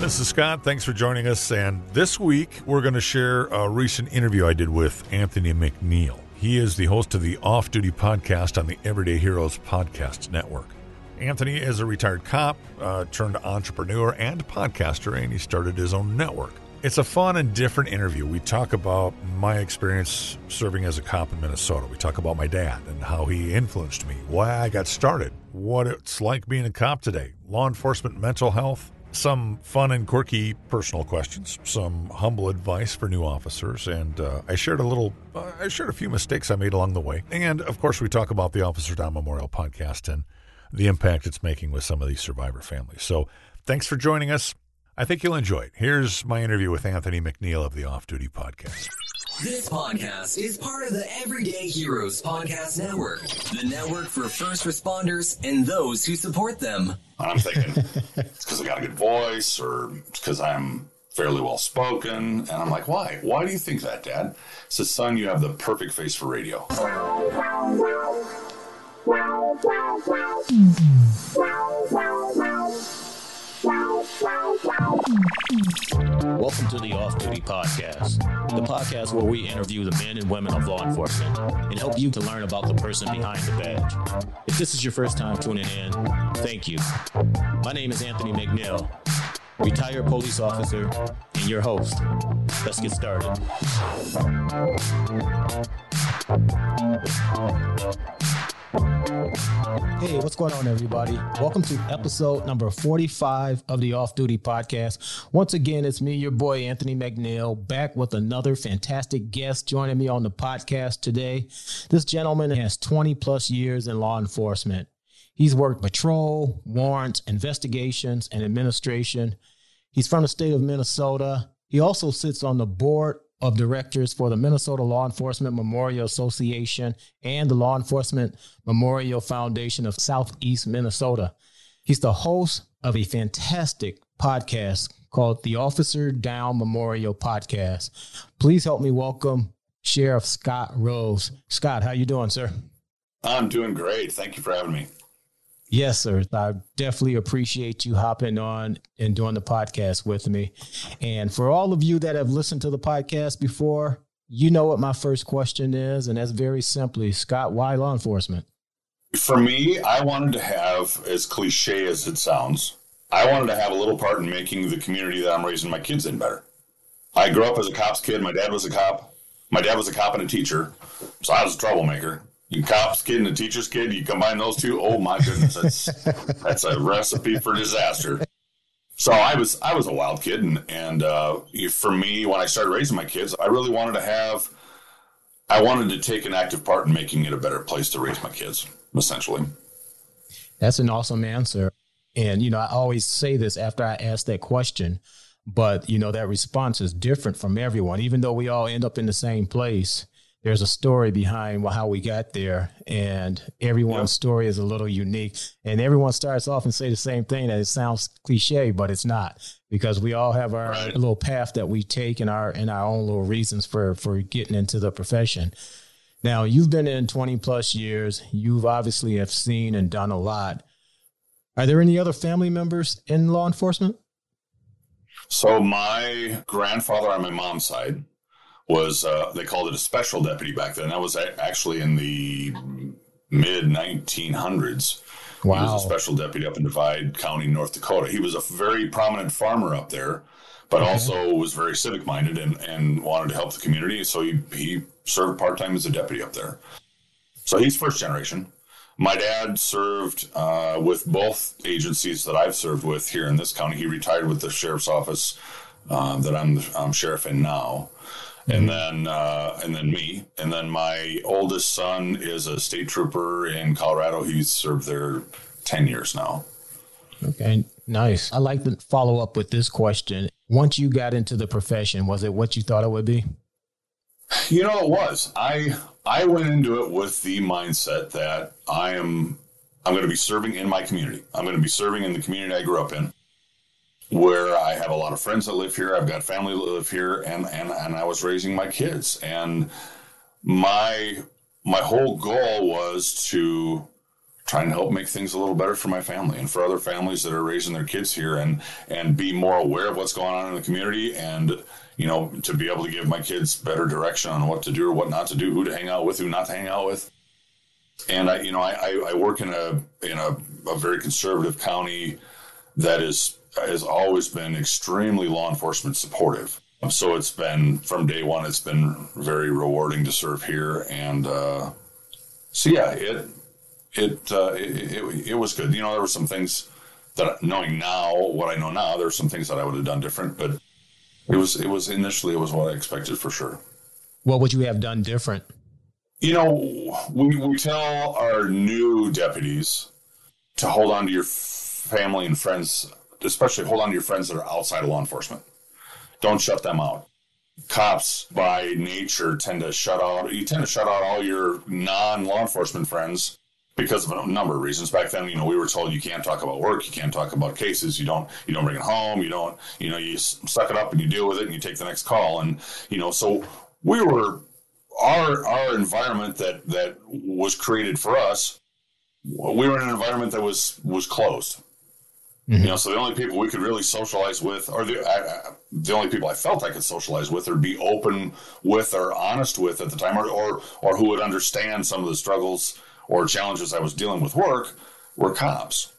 This is Scott. Thanks for joining us. And this week we're going to share a recent interview I did with Anthony McNeil. He is the host of the Off Duty podcast on the Everyday Heroes Podcast Network. Anthony is a retired cop, uh, turned entrepreneur and podcaster, and he started his own network. It's a fun and different interview. We talk about my experience serving as a cop in Minnesota. We talk about my dad and how he influenced me, why I got started, what it's like being a cop today, law enforcement, mental health, some fun and quirky personal questions, some humble advice for new officers, and uh, I shared a little, uh, I shared a few mistakes I made along the way. And of course, we talk about the Officer Down Memorial podcast and the impact it's making with some of these survivor families. So thanks for joining us. I think you'll enjoy it. Here's my interview with Anthony McNeil of the Off Duty Podcast. This podcast is part of the Everyday Heroes Podcast Network, the network for first responders and those who support them. I'm thinking it's because I got a good voice or because I'm fairly well spoken. And I'm like, why? Why do you think that, Dad? He says, son, you have the perfect face for radio. Welcome to the Off Duty Podcast, the podcast where we interview the men and women of law enforcement and help you to learn about the person behind the badge. If this is your first time tuning in, thank you. My name is Anthony McNeil, retired police officer and your host. Let's get started. Hey, what's going on, everybody? Welcome to episode number 45 of the Off Duty Podcast. Once again, it's me, your boy, Anthony McNeil, back with another fantastic guest joining me on the podcast today. This gentleman has 20 plus years in law enforcement. He's worked patrol, warrants, investigations, and administration. He's from the state of Minnesota. He also sits on the board of directors for the Minnesota Law Enforcement Memorial Association and the Law Enforcement Memorial Foundation of Southeast Minnesota. He's the host of a fantastic podcast called the Officer Down Memorial Podcast. Please help me welcome Sheriff Scott Rose. Scott, how you doing, sir? I'm doing great. Thank you for having me. Yes, sir. I definitely appreciate you hopping on and doing the podcast with me. And for all of you that have listened to the podcast before, you know what my first question is. And that's very simply Scott, why law enforcement? For me, I wanted to have, as cliche as it sounds, I wanted to have a little part in making the community that I'm raising my kids in better. I grew up as a cop's kid. My dad was a cop. My dad was a cop and a teacher. So I was a troublemaker. You cop's kid and a teacher's kid, you combine those two, oh my goodness, that's that's a recipe for disaster. So I was I was a wild kid, and and uh, for me, when I started raising my kids, I really wanted to have, I wanted to take an active part in making it a better place to raise my kids, essentially. That's an awesome answer, and you know I always say this after I ask that question, but you know that response is different from everyone, even though we all end up in the same place there's a story behind how we got there and everyone's yep. story is a little unique. And everyone starts off and say the same thing that it sounds cliche but it's not because we all have our right. little path that we take and our and our own little reasons for for getting into the profession. Now you've been in 20 plus years. You've obviously have seen and done a lot. Are there any other family members in law enforcement? So my grandfather on my mom's side was uh, they called it a special deputy back then. That was actually in the mid 1900s. Wow. He was a special deputy up in Divide County, North Dakota. He was a very prominent farmer up there, but okay. also was very civic minded and, and wanted to help the community. So he, he served part time as a deputy up there. So he's first generation. My dad served uh, with both agencies that I've served with here in this county. He retired with the sheriff's office uh, that I'm, I'm sheriff in now and then uh, and then me, and then my oldest son is a state trooper in Colorado. He's served there ten years now. Okay, nice. I like to follow up with this question. Once you got into the profession, was it what you thought it would be? You know, it was. I I went into it with the mindset that I am I'm going to be serving in my community. I'm going to be serving in the community I grew up in where I have a lot of friends that live here. I've got family that live here, and and and I was raising my kids, and my my whole goal was to try and help make things a little better for my family and for other families that are raising their kids here and and be more aware of what's going on in the community and you know to be able to give my kids better direction on what to do or what not to do who to hang out with who not to hang out with and i you know i i work in a in a, a very conservative county that is has always been extremely law enforcement supportive so it's been from day one it's been very rewarding to serve here and uh so yeah it it, uh, it, it, it was good. You know, there were some things that knowing now what I know now, there were some things that I would have done different, but it was it was initially it was what I expected for sure. What would you have done different? You know, we, we tell our new deputies to hold on to your family and friends, especially hold on to your friends that are outside of law enforcement. Don't shut them out. Cops, by nature, tend to shut out. You tend to shut out all your non law enforcement friends because of a number of reasons. Back then, you know, we were told you can't talk about work, you can't talk about cases, you don't, you don't bring it home, you don't, you know, you suck it up and you deal with it and you take the next call. And, you know, so we were, our, our environment that, that was created for us, we were in an environment that was, was closed. Mm-hmm. You know, so the only people we could really socialize with, or the uh, the only people I felt I could socialize with, or be open with, or honest with at the time, or or, or who would understand some of the struggles or challenges I was dealing with work were cops.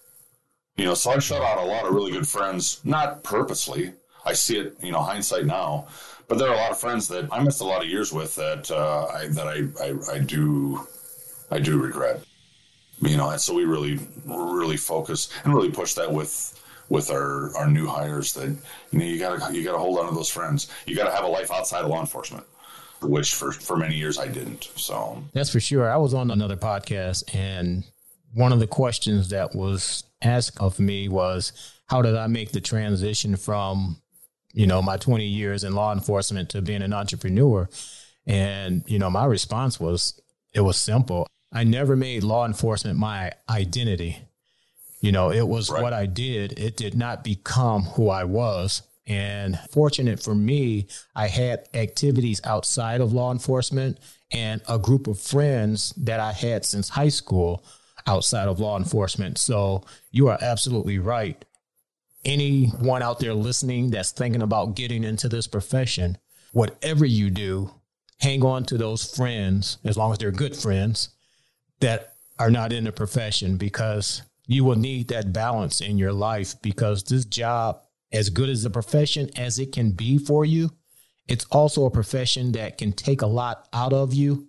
You know, so I shut out a lot of really good friends, not purposely. I see it, you know, hindsight now, but there are a lot of friends that I missed a lot of years with that uh, I that I, I I do I do regret. You know, and so we really really focus and really push that with with our our new hires that you know you gotta you gotta hold on to those friends. You gotta have a life outside of law enforcement which for, for many years I didn't. So that's for sure. I was on another podcast and one of the questions that was asked of me was, how did I make the transition from, you know, my 20 years in law enforcement to being an entrepreneur? And, you know, my response was, it was simple. I never made law enforcement my identity. You know, it was right. what I did. It did not become who I was. And fortunate for me, I had activities outside of law enforcement and a group of friends that I had since high school outside of law enforcement. So you are absolutely right. Anyone out there listening that's thinking about getting into this profession, whatever you do, hang on to those friends as long as they're good friends that are not in the profession because you will need that balance in your life because this job as good as a profession as it can be for you, it's also a profession that can take a lot out of you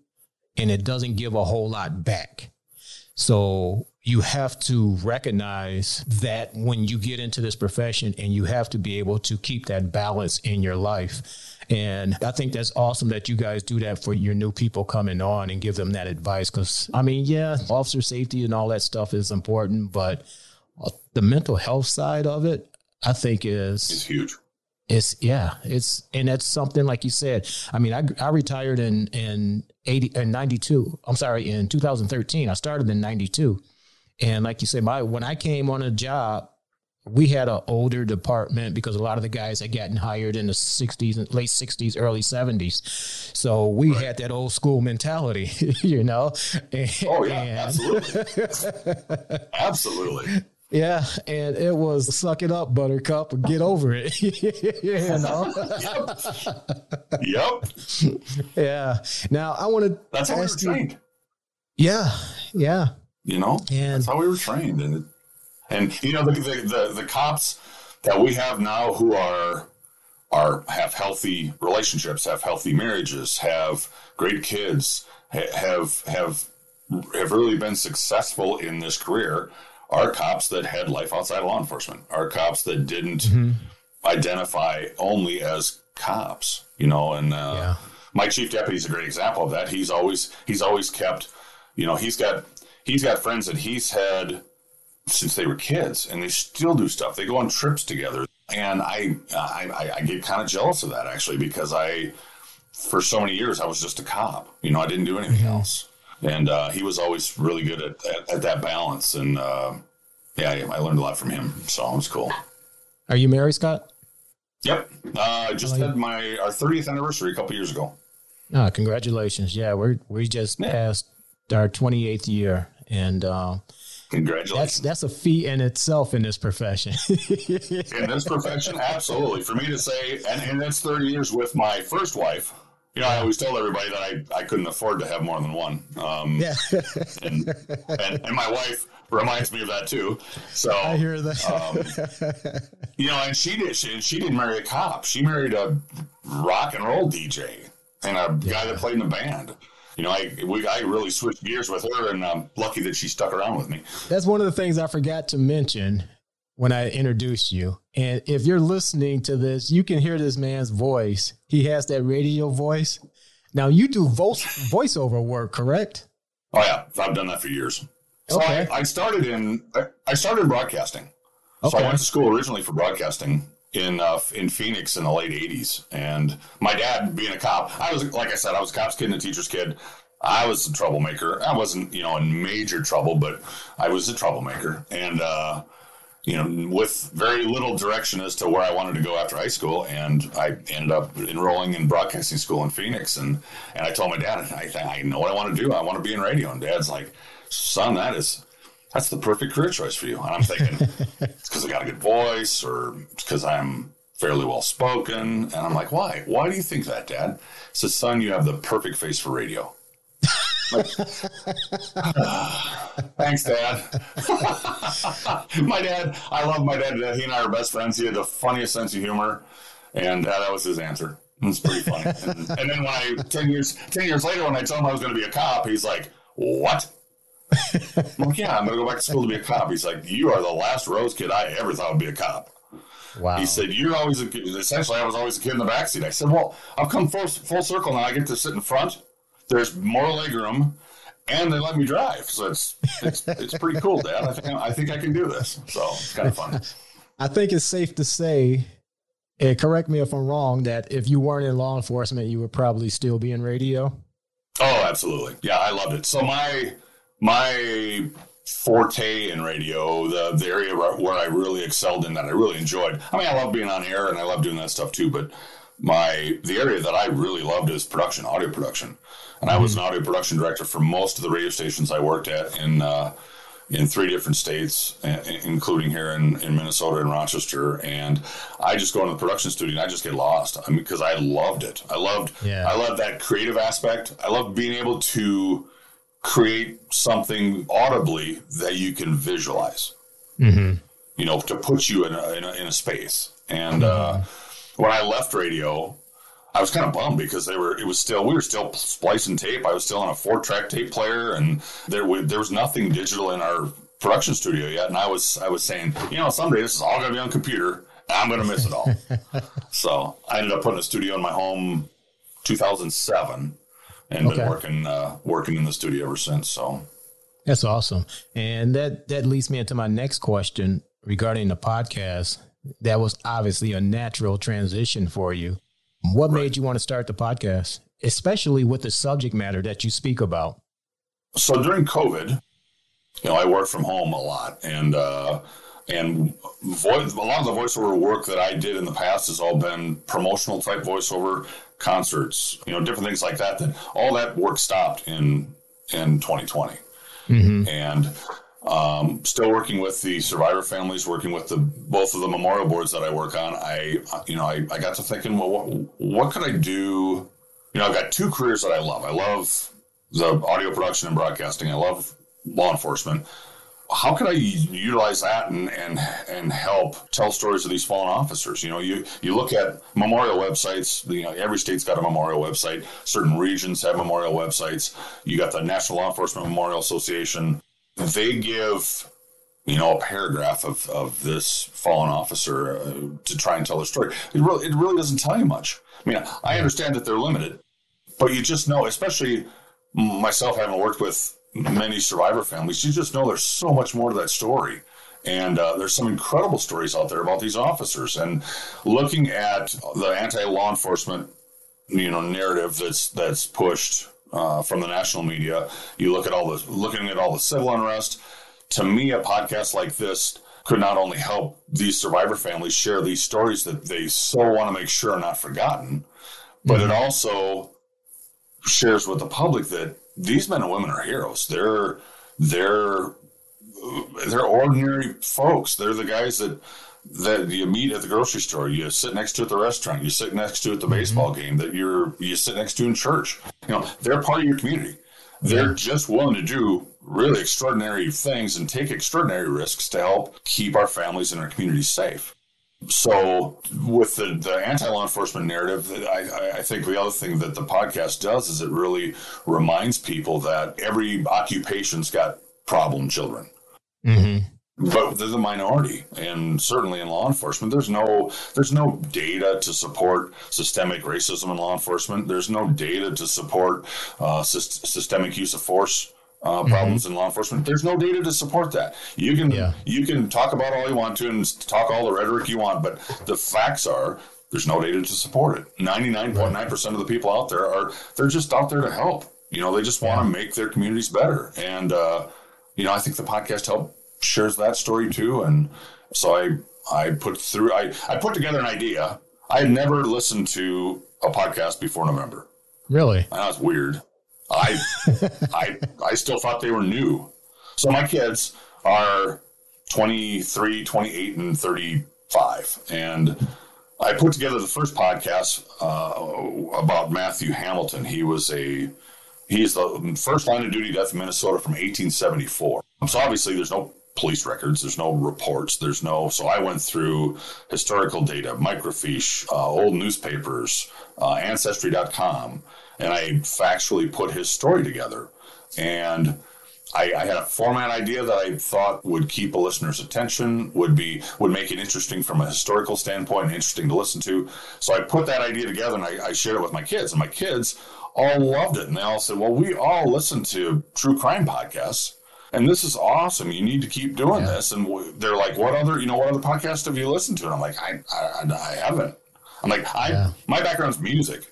and it doesn't give a whole lot back. So you have to recognize that when you get into this profession and you have to be able to keep that balance in your life. And I think that's awesome that you guys do that for your new people coming on and give them that advice. Cause I mean, yeah, officer safety and all that stuff is important, but uh, the mental health side of it, I think is it's huge. It's yeah, it's and that's something like you said. I mean, I I retired in in eighty and ninety two. I'm sorry, in 2013. I started in ninety two, and like you said, my when I came on a job, we had an older department because a lot of the guys had gotten hired in the 60s and late 60s early 70s so we right. had that old school mentality you know and, oh yeah and, absolutely absolutely yeah, and it was suck it up, Buttercup, and get over it. you know. yep. yep. Yeah. Now I want to. That's how we were trained. Yeah. Yeah. You know, and that's how we were trained, and and you know the, the the cops that we have now who are are have healthy relationships, have healthy marriages, have great kids, have have have really been successful in this career are cops that had life outside law enforcement, are cops that didn't mm-hmm. identify only as cops, you know, and uh, yeah. my chief deputy is a great example of that. He's always he's always kept, you know, he's got he's got friends that he's had since they were kids, and they still do stuff. They go on trips together, and I I, I get kind of jealous of that actually because I for so many years I was just a cop. You know, I didn't do anything mm-hmm. else and uh, he was always really good at, at, at that balance. And uh, yeah, I learned a lot from him, so it was cool. Are you married, Scott? Yep, uh, I just had my our 30th anniversary a couple years ago. Ah, congratulations! Yeah, we're we just yeah. passed our 28th year, and uh, Congratulations. That's that's a feat in itself in this profession. in this profession, absolutely. For me to say, and, and that's 30 years with my first wife. You know, I always told everybody that I, I couldn't afford to have more than one. Um, yeah. and, and, and my wife reminds me of that too. So I hear that. um, you know, and she did. She, she didn't marry a cop. She married a rock and roll DJ and a yeah. guy that played in a band you know, I we I really switched gears with her, and I'm lucky that she stuck around with me. That's one of the things I forgot to mention when I introduced you. And if you're listening to this, you can hear this man's voice. He has that radio voice. Now you do voice voiceover work, correct? Oh yeah, I've done that for years. So okay. I, I started in I started broadcasting. Okay. So I went to school originally for broadcasting in uh, in Phoenix in the late '80s, and my dad, being a cop, I was like I said, I was a cop's kid and a teacher's kid. I was a troublemaker. I wasn't, you know, in major trouble, but I was a troublemaker, and uh, you know, with very little direction as to where I wanted to go after high school, and I ended up enrolling in broadcasting school in Phoenix, and and I told my dad, I I know what I want to do. I want to be in radio, and Dad's like, son, that is that's the perfect career choice for you. And I'm thinking, it's because I got a good voice or because I'm fairly well spoken. And I'm like, why? Why do you think that, Dad? So, son, you have the perfect face for radio. Thanks, Dad. my dad, I love my dad. He and I are best friends. He had the funniest sense of humor, and uh, that was his answer. It's pretty funny. and, and, then when I ten years ten years later, when I told him I was going to be a cop, he's like, "What?" I'm like, yeah, I'm going to go back to school to be a cop. He's like, you are the last Rose kid I ever thought would be a cop. Wow. He said, you're always a kid. Essentially, I was always a kid in the backseat. I said, well, I've come full, full circle now. I get to sit in front. There's more legroom, and they let me drive. So it's it's, it's pretty cool, Dad. I think I think I can do this. So it's kind of fun. I think it's safe to say, and correct me if I'm wrong, that if you weren't in law enforcement, you would probably still be in radio. Oh, absolutely. Yeah, I loved it. So my my forte in radio, the, the area where I really excelled in that I really enjoyed. I mean, I love being on air and I love doing that stuff too, but my the area that I really loved is production, audio production. And I was an audio production director for most of the radio stations I worked at in uh, in three different states, including here in, in Minnesota and Rochester. And I just go into the production studio and I just get lost. I mean, because I loved it. I loved, yeah. I loved that creative aspect. I loved being able to create something audibly that you can visualize. Mm-hmm. You know, to put you in a, in a, in a space. And uh, mm-hmm. when I left radio, I was kind of bummed because they were. It was still we were still splicing tape. I was still on a four track tape player, and there there was nothing digital in our production studio yet. And I was I was saying, you know, someday this is all going to be on computer. I'm going to miss it all. so I ended up putting a studio in my home, 2007, and okay. been working uh, working in the studio ever since. So that's awesome, and that that leads me into my next question regarding the podcast. That was obviously a natural transition for you. What right. made you want to start the podcast, especially with the subject matter that you speak about? So during COVID, you know, I worked from home a lot, and uh, and voice, a lot of the voiceover work that I did in the past has all been promotional type voiceover, concerts, you know, different things like that. That all that work stopped in in 2020, mm-hmm. and um, still working with the survivor families, working with the both of the memorial boards that I work on. I, you know, I, I got to thinking, well, what, what could I do? You know, I've got two careers that I love. I love the audio production and broadcasting. I love law enforcement how can I utilize that and, and and help tell stories of these fallen officers? You know, you you look at memorial websites. You know, every state's got a memorial website. Certain regions have memorial websites. You got the National Law Enforcement Memorial Association. They give you know a paragraph of, of this fallen officer uh, to try and tell their story. It really it really doesn't tell you much. I mean, I understand that they're limited, but you just know, especially myself having worked with many survivor families, you just know there's so much more to that story. And uh, there's some incredible stories out there about these officers. And looking at the anti-law enforcement, you know, narrative that's that's pushed uh, from the national media, you look at all the looking at all the civil unrest. To me, a podcast like this could not only help these survivor families share these stories that they so want to make sure are not forgotten, but mm-hmm. it also shares with the public that these men and women are heroes. They're they're they're ordinary folks. They're the guys that that you meet at the grocery store, you sit next to at the restaurant, you sit next to at the mm-hmm. baseball game, that you're you sit next to in church. You know, they're part of your community. They're just willing to do really extraordinary things and take extraordinary risks to help keep our families and our communities safe. So, with the, the anti law enforcement narrative, I, I think the other thing that the podcast does is it really reminds people that every occupation's got problem children. Mm-hmm but they're the minority and certainly in law enforcement there's no there's no data to support systemic racism in law enforcement there's no data to support uh, systemic use of force uh, mm-hmm. problems mm-hmm. in law enforcement there's no data to support that you can yeah. you can talk about all you want to and talk all the rhetoric you want but the facts are there's no data to support it 99.9% of the people out there are they're just out there to help you know they just want to yeah. make their communities better and uh, you know i think the podcast help shares that story too. And so I I put through I, I put together an idea. I had never listened to a podcast before November. Really? That's weird. I I I still thought they were new. So my kids are 23, 28, and 35. And I put together the first podcast uh, about Matthew Hamilton. He was a he's the first line of duty death in Minnesota from 1874. So obviously there's no police records. There's no reports. There's no. So I went through historical data, microfiche, uh, old newspapers, uh, Ancestry.com, and I factually put his story together. And I, I, had a format idea that I thought would keep a listener's attention, would be would make it interesting from a historical standpoint, and interesting to listen to. So I put that idea together and I, I shared it with my kids, and my kids all loved it, and they all said, "Well, we all listen to true crime podcasts." and this is awesome. You need to keep doing yeah. this. And they're like, what other, you know, what other podcasts have you listened to? And I'm like, I, I, I haven't. I'm like, I, yeah. my background's music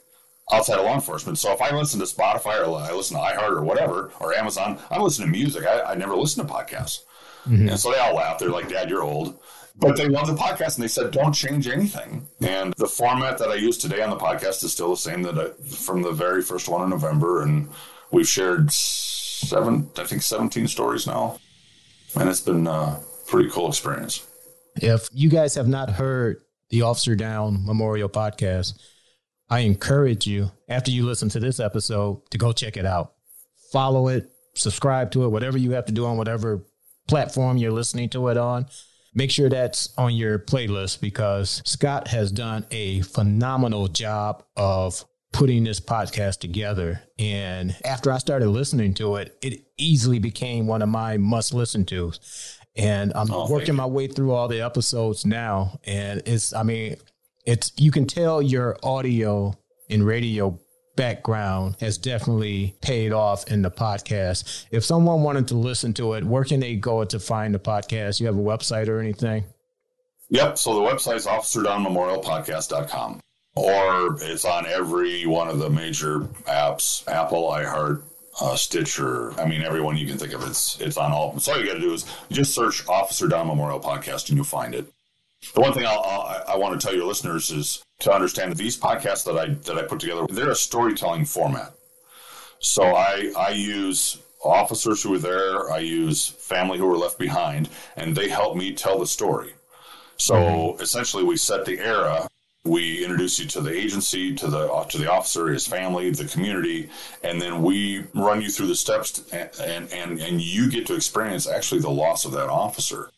outside of law enforcement. So if I listen to Spotify or I listen to iHeart or whatever, or Amazon, I listen to music. I, I never listen to podcasts. Mm-hmm. And so they all laugh. They're like, Dad, you're old. But they love the podcast and they said, don't change anything. And the format that I use today on the podcast is still the same that I, from the very first one in November. And we've shared seven, I think 17 stories now. And it's been a pretty cool experience. If you guys have not heard the Officer Down Memorial podcast, I encourage you, after you listen to this episode, to go check it out. Follow it, subscribe to it, whatever you have to do on whatever platform you're listening to it on. Make sure that's on your playlist because Scott has done a phenomenal job of putting this podcast together. And after I started listening to it, it easily became one of my must listen tos. And I'm oh, working my way through all the episodes now. And it's, I mean, it's, you can tell your audio and radio background has definitely paid off in the podcast. If someone wanted to listen to it, where can they go to find the podcast? You have a website or anything? Yep. So the website is officerdownmemorialpodcast.com or it's on every one of the major apps Apple, iHeart, uh, Stitcher. I mean, everyone you can think of. It's it's on all. So all you got to do is just search Officer Down Memorial Podcast and you'll find it. The one thing I'll, I'll, i want to tell your listeners is to understand that these podcasts that I that I put together, they're a storytelling format. So I I use officers who were there, I use family who were left behind, and they help me tell the story. So mm-hmm. essentially, we set the era we introduce you to the agency, to the to the officer, his family, the community, and then we run you through the steps, and and and you get to experience actually the loss of that officer.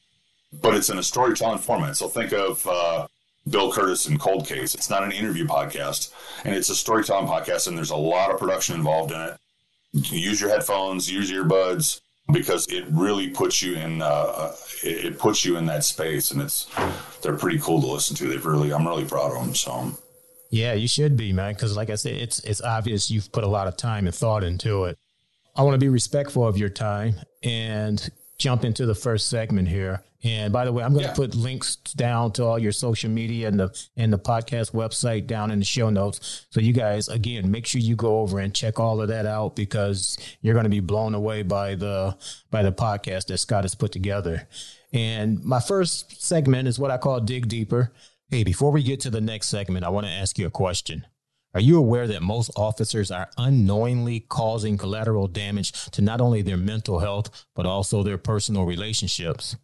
But it's in a storytelling format. So think of uh, Bill Kurtis in Cold Case. It's not an interview podcast, and it's a storytelling podcast, and there's a lot of production involved in it. Use your headphones, use earbuds, because it really puts you in uh, uh it puts you in that space, and it's they're pretty cool to listen to. They've really I'm really proud of them. So. Yeah, you should be, man. Because like I said, it's it's obvious you've put a lot of time and thought into it. I want to be respectful of your time and jump into the first segment here. And by the way, I'm going to yeah. put links down to all your social media and the and the podcast website down in the show notes. So you guys, again, make sure you go over and check all of that out because you're going to be blown away by the by the podcast that Scott has put together. And my first segment is what I call dig deeper. Hey, before we get to the next segment, I want to ask you a question. Are you aware that most officers are unknowingly causing collateral damage to not only their mental health, but also their personal relationships?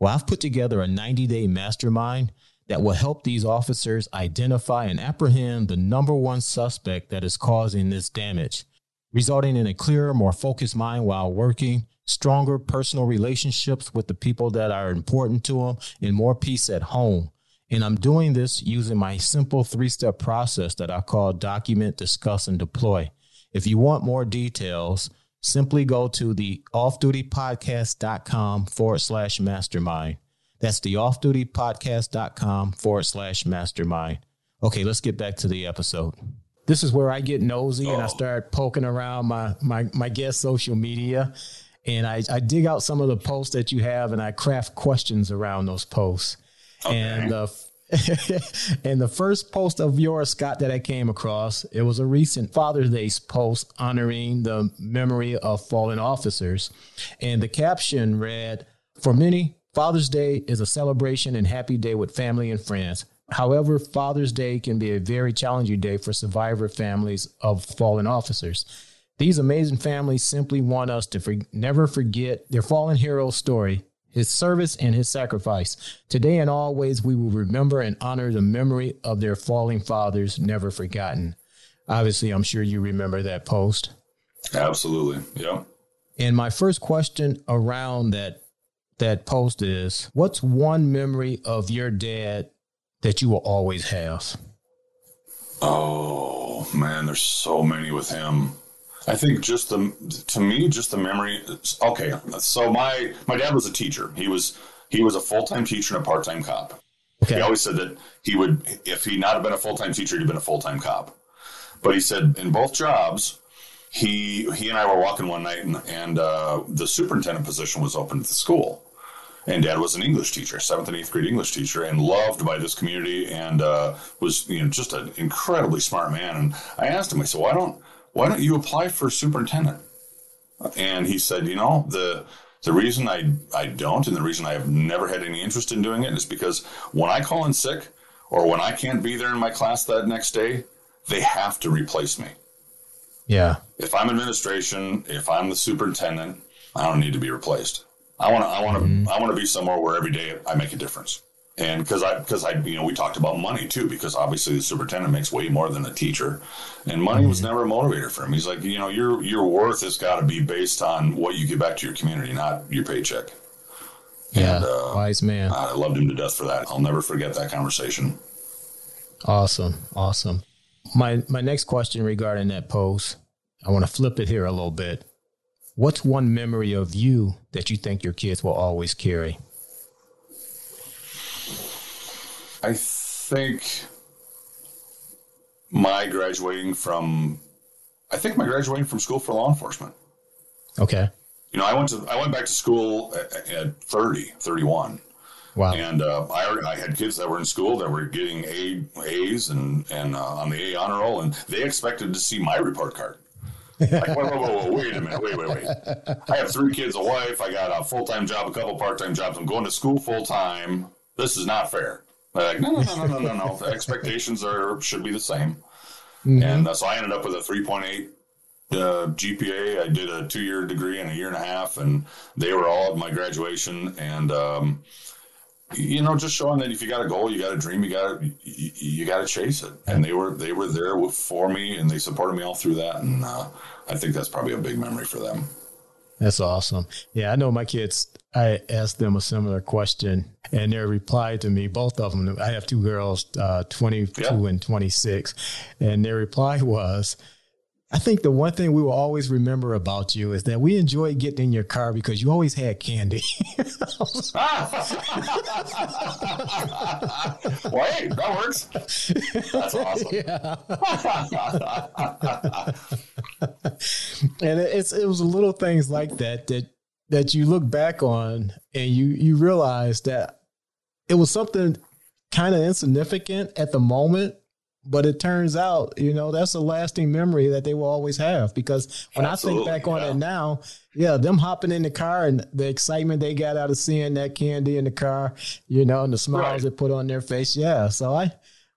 Well, I've put together a 90 day mastermind that will help these officers identify and apprehend the number one suspect that is causing this damage, resulting in a clearer, more focused mind while working, stronger personal relationships with the people that are important to them, and more peace at home. And I'm doing this using my simple three step process that I call document, discuss, and deploy. If you want more details, simply go to the offdutypodcast.com forward slash mastermind. That's the offdutypodcast.com forward slash mastermind. Okay, let's get back to the episode. This is where I get nosy oh. and I oh. start poking around my, my, my guest social media. And I, I dig out some of the posts that you have and I craft questions around those posts. Okay. And the and the first post of yours, Scott, that I came across, it was a recent Father's Day post honoring the memory of fallen officers. And the caption read, For many, Father's Day is a celebration and happy day with family and friends. However, Father's Day can be a very challenging day for survivor families of fallen officers. These amazing families simply want us to for- never forget their fallen hero story his service and his sacrifice. Today and always, we will remember and honor the memory of their falling fathers, never forgotten. Obviously, I'm sure you remember that post. Absolutely. Yeah. And my first question around that that post is what's one memory of your dad that you will always have? Oh man, there's so many with him. I think just the to me just the memory. Okay, so my my dad was a teacher. He was he was a full time teacher and a part time cop. Okay. He always said that he would if he not have been a full time teacher, he'd have been a full time cop. But he said in both jobs, he he and I were walking one night and, and uh, the superintendent position was open at the school. And dad was an English teacher, seventh and eighth grade English teacher, and loved by this community, and uh, was you know just an incredibly smart man. And I asked him, I said, "Why don't why don't you apply for superintendent? And he said, you know, the the reason I, I don't and the reason I have never had any interest in doing it is because when I call in sick or when I can't be there in my class that next day, they have to replace me. Yeah. If I'm administration, if I'm the superintendent, I don't need to be replaced. I want to I want to mm-hmm. I want to be somewhere where every day I make a difference and because I because I you know we talked about money too because obviously the superintendent makes way more than a teacher, and money mm-hmm. was never a motivator for him. He's like you know your your worth has got to be based on what you give back to your community, not your paycheck. Yeah, and, uh, wise man. I loved him to death for that. I'll never forget that conversation. Awesome, awesome. My my next question regarding that post, I want to flip it here a little bit. What's one memory of you that you think your kids will always carry? I think my graduating from, I think my graduating from school for law enforcement. Okay. You know, I went to I went back to school at, at 30, 31. Wow. And uh, I, I had kids that were in school that were getting A A's and and uh, on the A honor roll, and they expected to see my report card. like, whoa, whoa, whoa, whoa, wait a minute, wait, wait, wait. I have three kids, a wife, I got a full time job, a couple part time jobs. I'm going to school full time. This is not fair. They're like, no, no, no, no, no, no, The expectations are should be the same. Mm-hmm. And uh, so I ended up with a 3.8 uh, GPA. I did a two year degree in a year and a half, and they were all at my graduation. And um, you know, just showing that if you got a goal, you got a dream, you got you, you got to chase it. And they were they were there for me, and they supported me all through that. And uh, I think that's probably a big memory for them. That's awesome. Yeah, I know my kids. I asked them a similar question, and their reply to me, both of them. I have two girls, uh, twenty-two yeah. and twenty-six, and their reply was, "I think the one thing we will always remember about you is that we enjoyed getting in your car because you always had candy." well, hey, that works. That's awesome. Yeah. and it's it was little things like that that that you look back on and you you realize that it was something kind of insignificant at the moment but it turns out you know that's a lasting memory that they will always have because when Absolutely, i think back on yeah. it now yeah them hopping in the car and the excitement they got out of seeing that candy in the car you know and the smiles right. they put on their face yeah so i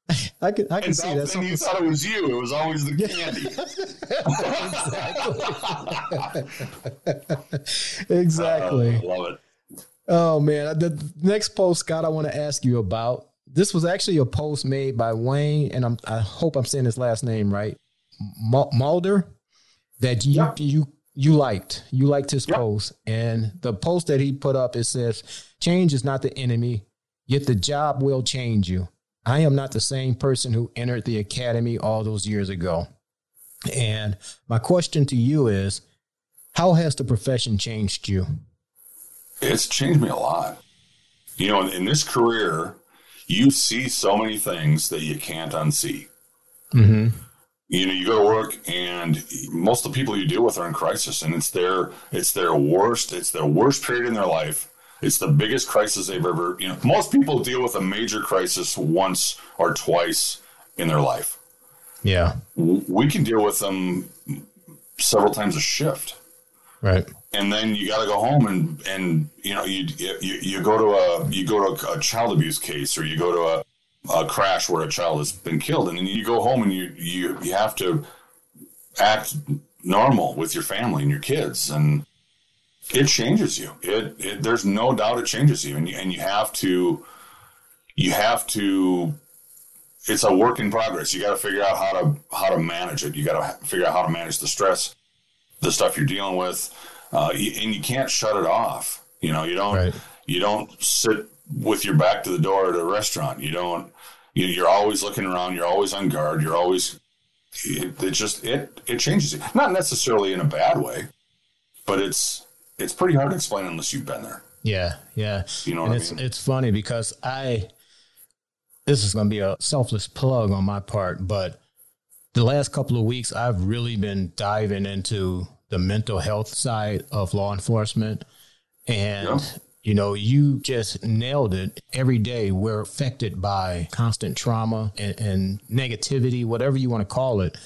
I can I can see that. you thought it was you. It was always the candy. exactly. Uh, love it. Oh man, the next post, Scott, I want to ask you about. This was actually a post made by Wayne, and I'm, I hope I'm saying his last name right, Mu- Mulder. That you Yep. you you liked, you liked his Yep. post, and the post that he put up it says, "Change is not the enemy, yet the job will change you. I am not the same person who entered the academy all those years ago." And my question to you is, how has the profession changed you? It's changed me a lot. You know, in, in this career, you see so many things that you can't unsee. Mm-hmm. You know, you go to work, and most of the people you deal with are in crisis, and it's their it's their worst it's their worst period in their life. It's the biggest crisis they've ever. You know, most people deal with a major crisis once or twice in their life. Yeah. We can deal with them several times a shift. Right. and then you got to go home and and you know you, you you go to a you go to a child abuse case or you go to a, a crash where a child has been killed and then you go home and you you you have to act normal with your family and your kids and it changes you. It, it there's no doubt it changes you and you, and you have to you have to it's a work in progress. You got to figure out how to how to manage it. You got to figure out how to manage the stress the stuff you're dealing with, uh, and you can't shut it off. You know, you don't Right. you don't sit with your back to the door at a restaurant. You don't. You, you're always looking around. You're always on guard. You're always. It, it just it it changes you. Not necessarily in a bad way, but it's it's pretty hard to explain unless you've been there. Yeah, yeah. You know and I it's mean? it's funny because I this is going to be a selfless plug on my part, but the last couple of weeks I've really been diving into the mental health side of law enforcement and Yeah. you know, you just nailed it. Every day we're affected by constant trauma and, and negativity, whatever you want to call it.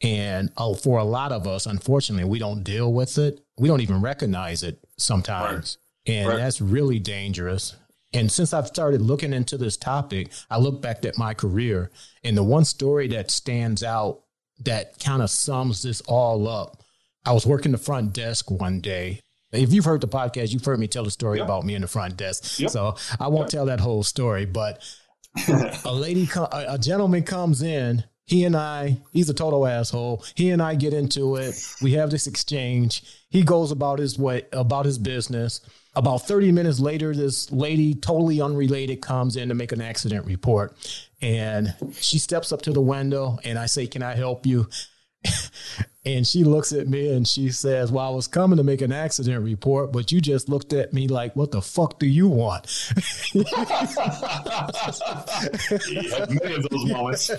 And uh, for a lot of us, unfortunately, we don't deal with it. We don't even recognize it sometimes. And Right. that's really dangerous. And since I've started looking into this topic, I look back at my career and the one story that stands out that kind of sums this all up. I was working the front desk one day. If you've heard the podcast, you've heard me tell the story Yep. about me in the front desk. Yep. So I won't tell that whole story, but a lady, a gentleman comes in. He and I, he's a total asshole. He and I get into it. We have this exchange. He goes about his way, about his business. About 30 minutes later, this lady, totally unrelated, comes in to make an accident report. And she steps up to the window and I say, Can I help you? And she looks at me and she says, Well, I was coming to make an accident report, but you just looked at me like, What the fuck do you want? have many of those moments.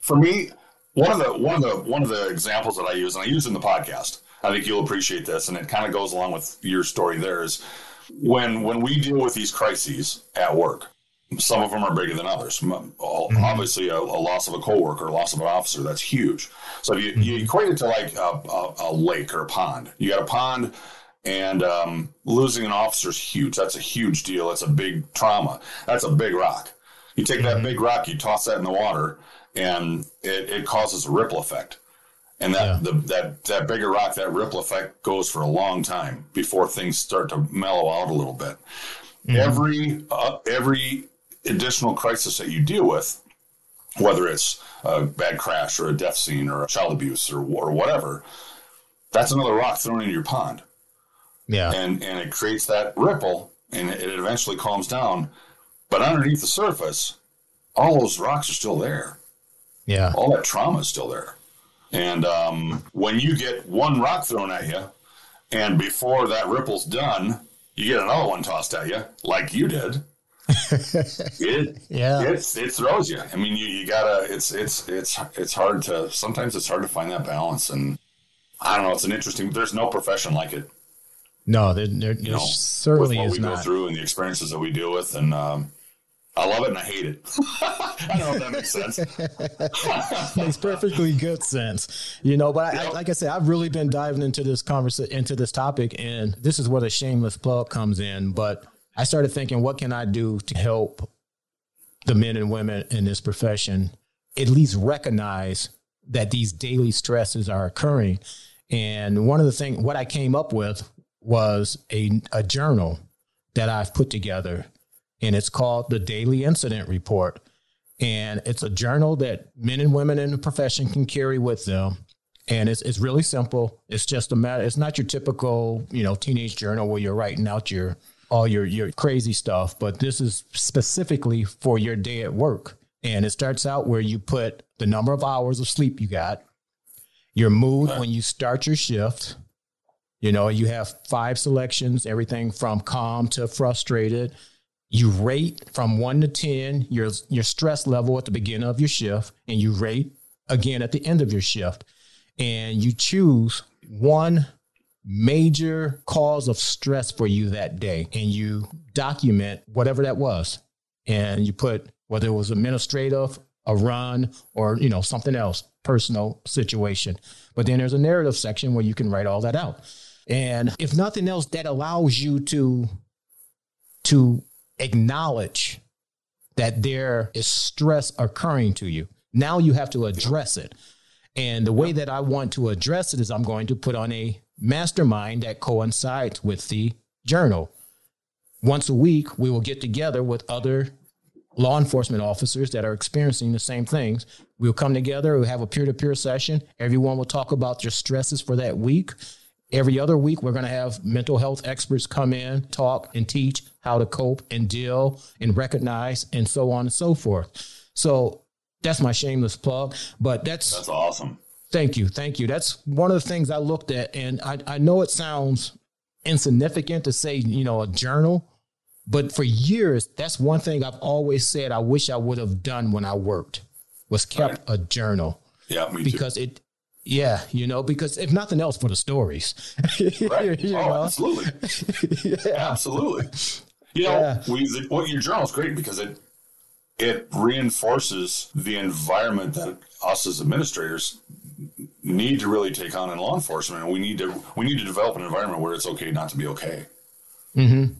For me, one of the one of the one of the examples that I use, and I use in the podcast, I think you'll appreciate this, and it kind of goes along with your story. There is when when we deal with these crises at work. Some of them are bigger than others. M- all- mm-hmm. Obviously, a, a loss of a coworker, a loss of an officer, that's huge. So if you, you mm-hmm. equate it to like a, a, a lake or a pond. You got a pond, and um, losing an officer is huge. That's a huge deal. That's a big trauma. That's a big rock. You take that mm-hmm. big rock, you toss that in the water, and it, it causes a ripple effect. And that Yeah. the, that that bigger rock, that ripple effect goes for a long time before things start to mellow out a little bit. Every uh, every additional crisis that you deal with, whether it's a bad crash or a death scene or a child abuse or or whatever, that's another rock thrown into your pond Yeah. and and it creates that ripple and it, it eventually calms down but underneath the surface all those rocks are still there Yeah. all that trauma is still there and um, when you get one rock thrown at you and before that ripple's done you get another one tossed at you like you did. It Yeah. it, it throws you i mean you, you gotta it's it's it's it's hard to sometimes it's hard to find that balance and i don't know it's an interesting there's no profession like it. No, there, there, you know, certainly with what is we go through and the experiences that we deal with, and um, I love it and I hate it. I don't know if that makes sense. Makes perfectly good sense, you know. But I, I, like I said, I've really been diving into this conversation, into this topic, and this is where the shameless plug comes in. But I started thinking, what can I do to help the men and women in this profession at least recognize that these daily stresses are occurring. And one of the things, what I came up with was a, a journal that I've put together, and it's called the Daily Incident Report. And it's a journal that men and women in the profession can carry with them. And it's, it's really simple. It's just a matter, it's not your typical, you know, teenage journal where you're writing out your all your your crazy stuff, but this is specifically for your day at work. And it starts out where you put the number of hours of sleep you got, your mood when you start your shift. You know, you have five selections, everything from calm to frustrated. You rate from one to 10 your, your stress level at the beginning of your shift, and you rate again at the end of your shift. And you choose one major cause of stress for you that day, and you document whatever that was. And you put whether it was administrative, a run, or you know something else, personal situation. But then there's a narrative section where you can write all that out. And if nothing else, that allows you to to acknowledge that there is stress occurring to you. Now you have to address it. And the way that I want to address it is I'm going to put on a mastermind that coincides with the journal. Once a week, we will get together with other law enforcement officers that are experiencing the same things. We'll come together, we'll have a peer to peer session. Everyone will talk about their stresses for that week. Every other week, we're going to have mental health experts come in, talk, and teach how to cope and deal and recognize and so on and so forth. So that's my shameless plug. But that's that's awesome. Thank you. Thank you. That's one of the things I looked at. And I, I know it sounds insignificant to say, you know, a journal, but for years, that's one thing I've always said I wish I would have done when I worked was kept right. a journal. Yeah, me because too. it yeah, you know, because if nothing else for the stories. right. oh, know? absolutely. yeah. Absolutely. You know, yeah. we, what your journal is great because it it reinforces the environment that us as administrators need to really take on in law enforcement and we need to we need to develop an environment where it's okay not to be okay mm-hmm.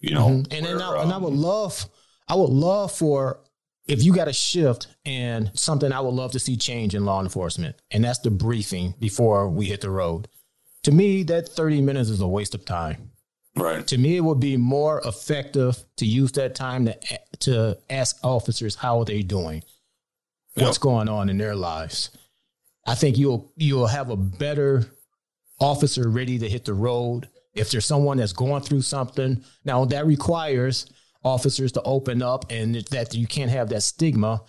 you know mm-hmm. and, where, I, um, and I would love I would love for if you got a shift and something I would love to see change in law enforcement, and that's the briefing before we hit the road. To me, that 30 minutes is a waste of time. Right. To me, it would be more effective to use that time to to ask officers how are they doing, yep. what's going on in their lives. I think you'll you'll have a better officer ready to hit the road if there's someone that's going through something. Now that requires officers to open up and that you can't have that stigma,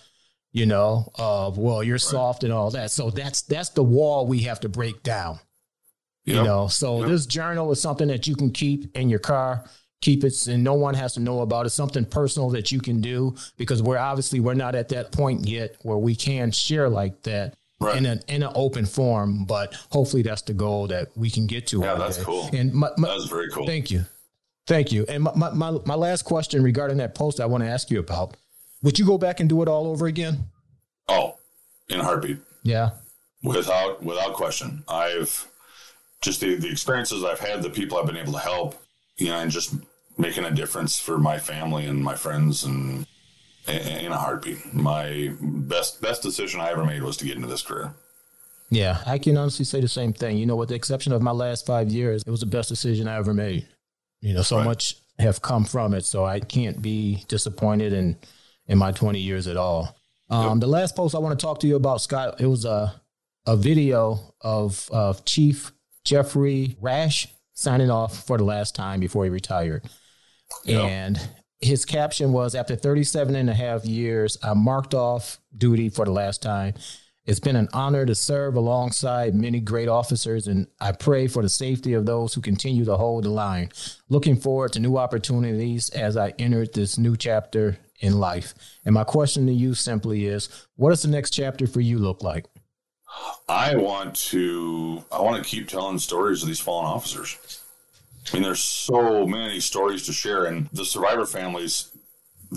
you know, of well, you're right. soft and all that. So that's that's the wall we have to break down. Yep. You know, so yep. this journal is something that you can keep in your car, keep it and no one has to know about it. Something personal that you can do because we're obviously we're not at that point yet where we can share like that. Right. in an in an open form, but hopefully that's the goal that we can get to. Yeah, that's day. cool. And my, my, that's very cool. Thank you. Thank you. And my, my, my last question regarding that post I want to ask you about would you go back and do it all over again? Oh, in a heartbeat. Yeah. Without without question. I've just the, the experiences I've had, the people I've been able to help, you know, and just making a difference for my family and my friends and in a heartbeat. My best best decision I ever made was to get into this career. Yeah, I can honestly say the same thing. You know, with the exception of my last five years, it was the best decision I ever made. You know, so right. much have come from it, so I can't be disappointed in in my 20 years at all. Um, yep. The last post I want to talk to you about, Scott, it was a a video of of Chief Jeffrey Rash signing off for the last time before he retired, yep. and his caption was after 37 and a half years i marked off duty for the last time it's been an honor to serve alongside many great officers, and I pray for the safety of those who continue to hold the line. Looking forward to new opportunities as I enter this new chapter in life. And my question to you simply is what does the next chapter for you look like? I want to I want to keep telling stories of these fallen officers. I mean, there's so many stories to share, and the survivor families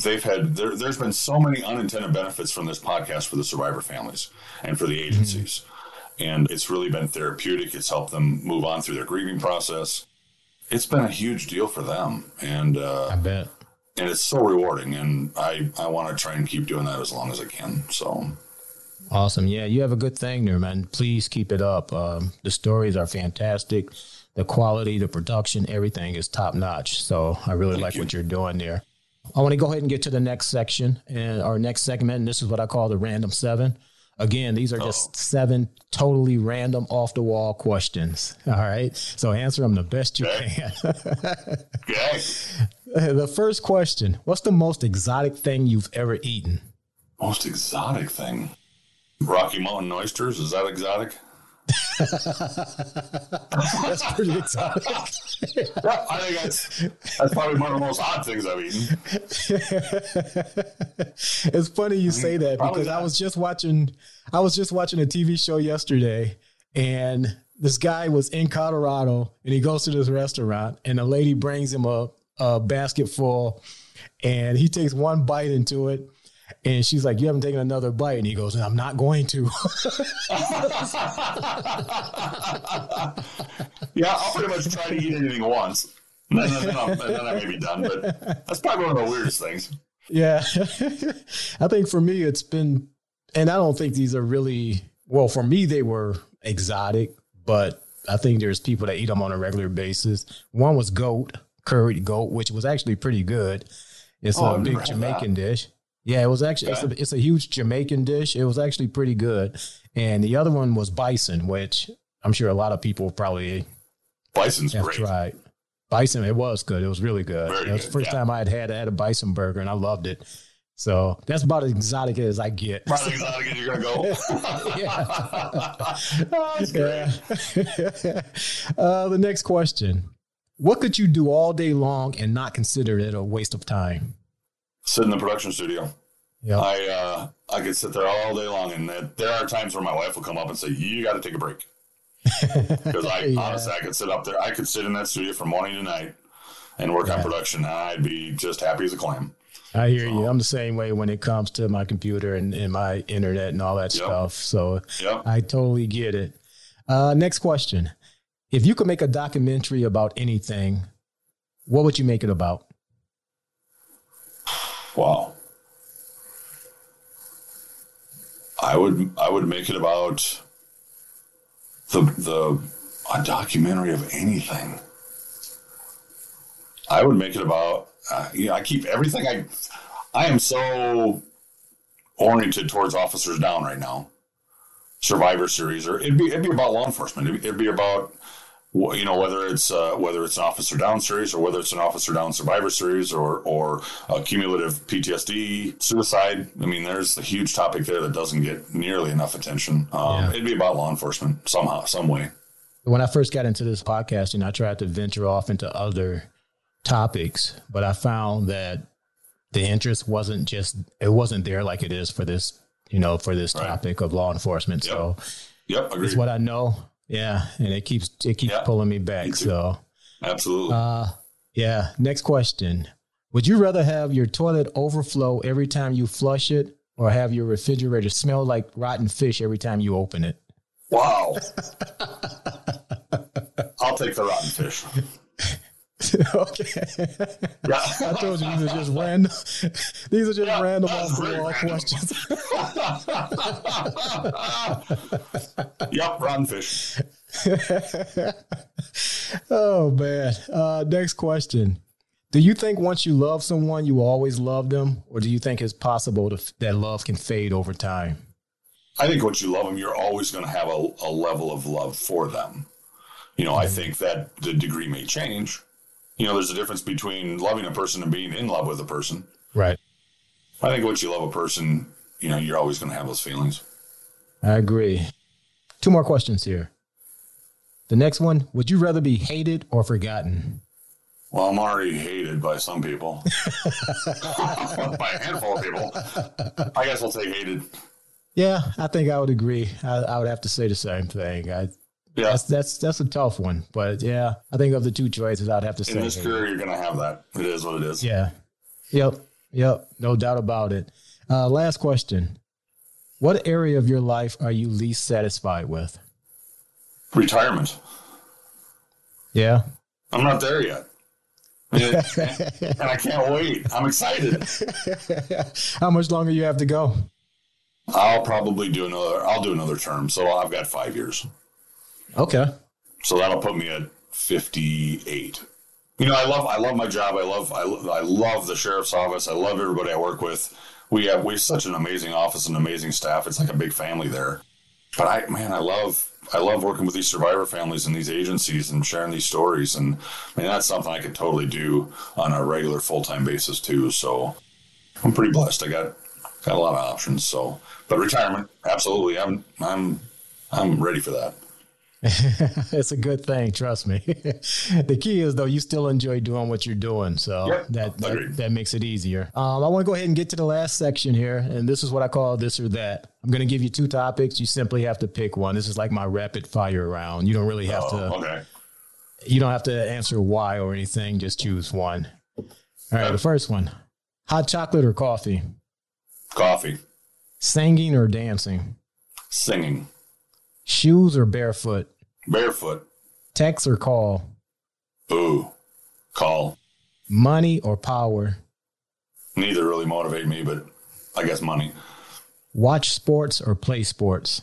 they've had there, has been so many unintended benefits from this podcast for the survivor families and for the mm-hmm. agencies mm-hmm. and it's really been therapeutic it's helped them move on through their grieving process it's been a huge deal for them and uh, i bet and it's so rewarding. And I I want to try and keep doing that as long as I can. So Awesome. Yeah, you have a good thing there, man. Please keep it up. Um, the stories are fantastic. The quality, the production, everything is top notch. So I really Thank like you. what you're doing there. I want to go ahead and get to the next section and our next segment. And this is what I call the random seven. Again, these are just seven totally random, off the wall questions. All right. So answer them the best you Okay. can. okay. the first question What's the most exotic thing you've ever eaten? Most exotic thing. Rocky Mountain oysters, is that exotic? That's pretty exotic. Yeah, I think that's that's probably one of the most odd things I've eaten. it's funny you say that probably because I was just watching I was just watching a TV show yesterday and this guy was in Colorado and he goes to this restaurant and a lady brings him a, a basket full and he takes one bite into it and she's like, You haven't taken another bite. And he goes, I'm not going to. Yeah, I'll pretty much try to eat anything once. And then, then, I'm- and then I may be done, but that's probably one of the weirdest things. Yeah. I think for me, it's been, and I don't think these are really, well, for me, they were exotic, but I think there's people that eat them on a regular basis. One was goat, curried goat, which was actually pretty good. It's Oh, a big Jamaican dish. Yeah, it was actually, it's, a, it's a huge Jamaican dish. It was actually pretty good. And the other one was bison, which I'm sure a lot of people probably Bison's have great. tried. Bison, it was good. It was really good. Very it was the first yeah. time I had had, had a bison burger and I loved it. So that's about as exotic as I get. Probably exotic as you're gonna go. yeah. uh, the next question. What could you do all day long and not consider it a waste of time? Sit in the production studio. Yeah. I uh, I could sit there all day long, and there are times where my wife will come up and say, "You got to take a break," because I Yeah. honestly I could sit up there. I could sit in that studio from morning to night and work on production, and I'd be just happy as a clam. I hear you. I'm the same way when it comes to my computer and, and my internet and all that Yep. stuff. So Yep. I totally get it. Uh, next question. If you could make a documentary about anything, what would you make it about? Wow. I would I would make it about the the a documentary of anything. I would make it about uh, I keep everything I I am so oriented towards officers down right now. Survivor Series or it'd be it'd be about law enforcement. It'd, it'd be about you know whether it's uh, whether it's an officer down series or whether it's an officer down survivor series or or a cumulative PTSD suicide. I mean, there's a huge topic there that doesn't get nearly enough attention. Um, Yeah. It'd be about law enforcement somehow, some way. When I first got into this podcasting, I tried to venture off into other topics, but I found that the interest wasn't just it wasn't there like it is for this, you know, for this Right. topic of law enforcement. Yep. So Yep, agreed. it's what I know. Yeah, and it keeps it keeps Yeah. pulling me back. Me so Absolutely. Uh, yeah. Next question. Would you rather have your toilet overflow every time you flush it or have your refrigerator smell like rotten fish every time you open it? wow. I'll take the rotten fish. okay. Yeah. I told you these are just random. These are just Yeah, random off the wall questions. yep, rotten fish. oh man. Uh, next question. Do you think once you love someone, you will always love them, or do you think it's possible to, that love can fade over time? I think once you love them, you're always going to have a, a level of love for them. You know, I think that the degree may change. You know, there's a difference between loving a person and being in love with a person. Right. I think once you love a person, you know, you're always going to have those feelings. I agree. Two more questions here. The next one Would you rather be hated or forgotten? Well, I'm already hated by some people, by a handful of people. I guess I'll say hated. Yeah, I think I would agree. I, I would have to say the same thing. I, Yeah. that's that's that's a tough one, but yeah, I think of the two choices, I'd have to say. In this hated. career, you're going to have that. It is what it is. Yeah. Yep. Yep. No doubt about it. Uh, last question. What area of your life are you least satisfied with? Retirement. Yeah. I'm not there yet. and I can't wait. I'm excited. How much longer you have to go? I'll probably do another. I'll do another term, so I've got five years. Okay. So that'll put me at 58. You know, I love I love my job. I love I, I love the sheriff's office. I love everybody I work with. We have we have such an amazing office and amazing staff. It's like a big family there. But I man, I love I love working with these survivor families and these agencies and sharing these stories. And I mean, that's something I could totally do on a regular full time basis too. So I'm pretty blessed. I got got a lot of options. So, but retirement, absolutely. I'm I'm I'm ready for that. it's a good thing, trust me. the key is though you still enjoy doing what you're doing, so Yep, that, that that makes it easier. Um, I want to go ahead and get to the last section here, and this is what I call this or that. I'm going to give you two topics. You simply have to pick one. This is like my rapid fire round. You don't really have Oh, to. okay. You don't have to answer why or anything. Just choose one. All right, the first one: hot chocolate or coffee, Coffee, singing or dancing, singing, shoes or barefoot, barefoot. text or call, Ooh, call. money or power, Neither really motivate me, but I guess money. watch sports or play sports.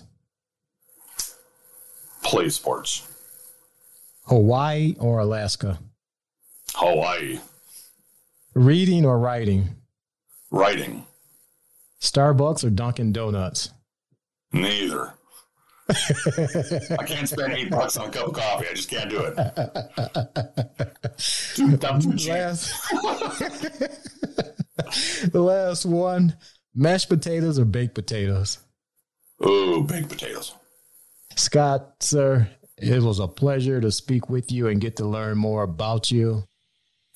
Play sports. Hawaii or Alaska? Hawaii. Reading or writing? Writing. Starbucks or Dunkin' Donuts? Neither. I can't spend eight bucks on a cup of coffee. I just can't do it. Too, I'm too cheap. Last, the last one mashed potatoes or baked potatoes? Oh, baked potatoes. Scott, sir, it was a pleasure to speak with you and get to learn more about you.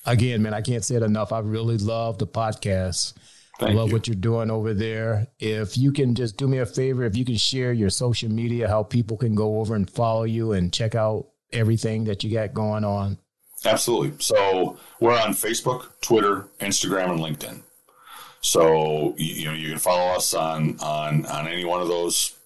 Again, man, I can't say it enough. I really love the podcast. Thank I love you. what you're doing over there. If you can just do me a favor, if you can share your social media, how people can go over and follow you and check out everything that you got going on. Absolutely. So we're on Facebook, Twitter, Instagram, and LinkedIn. So you, you know you can follow us on on on any one of those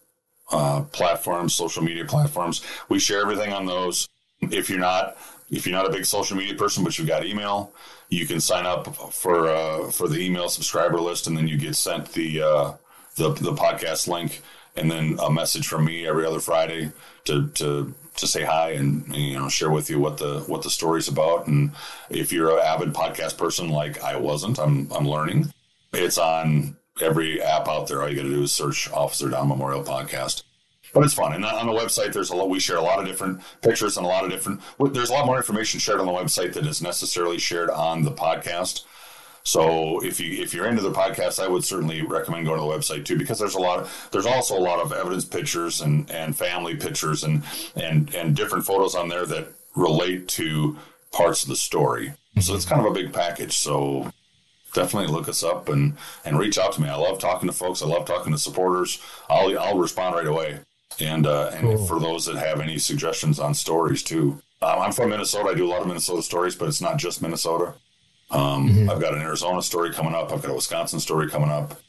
uh, platforms, social media platforms. We share everything on those. If you're not if you're not a big social media person, but you've got email, you can sign up for uh, for the email subscriber list, and then you get sent the uh, the the podcast link, and then a message from me every other Friday to to to say hi and you know share with you what the what the story's about. And if you're an avid podcast person like I wasn't, I'm I'm learning. It's on every app out there. All you got to do is search Officer Down Memorial Podcast. But it's fun, and on the website, there's a lot. We share a lot of different pictures and a lot of different. There's a lot more information shared on the website that is necessarily shared on the podcast. So if you if you're into the podcast, I would certainly recommend going to the website too, because there's a lot. Of, there's also a lot of evidence pictures and and family pictures and and and different photos on there that relate to parts of the story. So it's kind of a big package. So definitely look us up and and reach out to me. I love talking to folks. I love talking to supporters. I'll I'll respond right away. And uh, and Cool. for those that have any suggestions on stories too, um, I'm from Minnesota. I do a lot of Minnesota stories, but it's not just Minnesota. Um, I've got an Arizona story coming up. I've got a Wisconsin story coming up.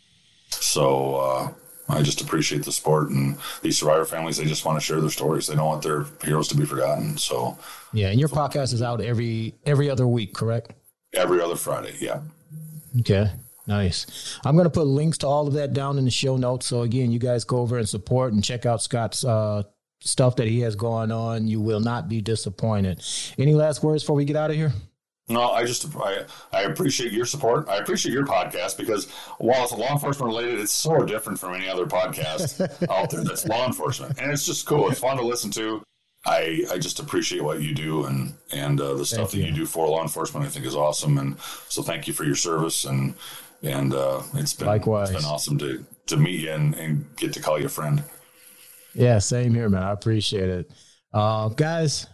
So uh, I just appreciate the sport and these survivor families. They just want to share their stories. They don't want their heroes to be forgotten. So Yeah, and your podcast is out every every other week, correct? every other Friday, yeah. Okay. Nice. I'm going to put links to all of that down in the show notes. So again, you guys go over and support and check out Scott's uh, stuff that he has going on. You will not be disappointed. Any last words before we get out of here? No, I just I, I appreciate your support. I appreciate your podcast because while it's law enforcement related, it's so different from any other podcast out there that's law enforcement, and it's just cool. It's fun to listen to. I I just appreciate what you do and and uh, the stuff that you. you do for law enforcement. I think is awesome, and so thank you for your service and and uh, it's been Likewise. it's been awesome to to meet you and, and get to call you a friend. Yeah, same here, man. I appreciate it. Uh, guys,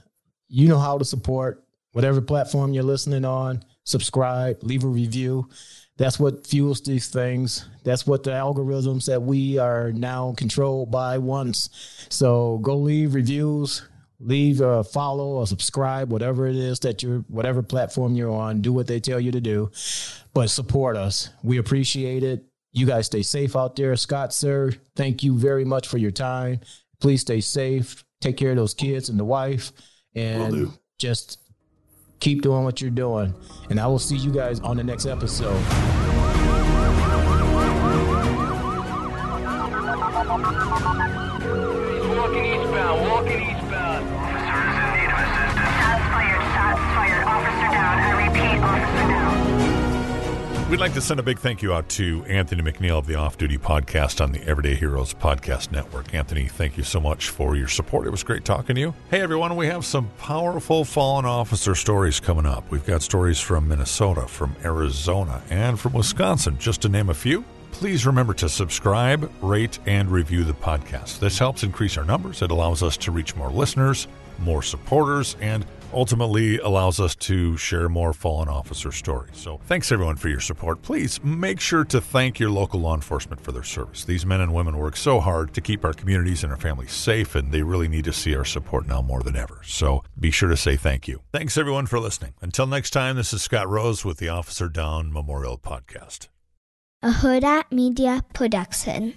you know how to support whatever platform you're listening on. Subscribe, leave a review. That's what fuels these things. That's what the algorithms that we are now controlled by wants. So go leave reviews, leave a follow or subscribe, whatever it is that you're, whatever platform you're on. Do what they tell you to do, but support us. We appreciate it. You guys stay safe out there. Scott, sir, thank you very much for your time. Please stay safe. Take care of those kids and the wife. And just Keep doing what you're doing. And I will see you guys on the next episode. We'd like to send a big thank you out to Anthony McNeil of the Off Duty Podcast on the Everyday Heroes Podcast Network. Anthony, thank you so much for your support. It was great talking to you. Hey, everyone, we have some powerful fallen officer stories coming up. We've got stories from Minnesota, from Arizona, and from Wisconsin, just to name a few. Please remember to subscribe, rate, and review the podcast. This helps increase our numbers. It allows us to reach more listeners, more supporters, and ultimately allows us to share more fallen officer stories. So, thanks everyone for your support. Please make sure to thank your local law enforcement for their service. These men and women work so hard to keep our communities and our families safe, and they really need to see our support now more than ever. So, be sure to say thank you. Thanks everyone for listening. Until next time, this is Scott Rose with the Officer Down Memorial Podcast. a Huda Media Production.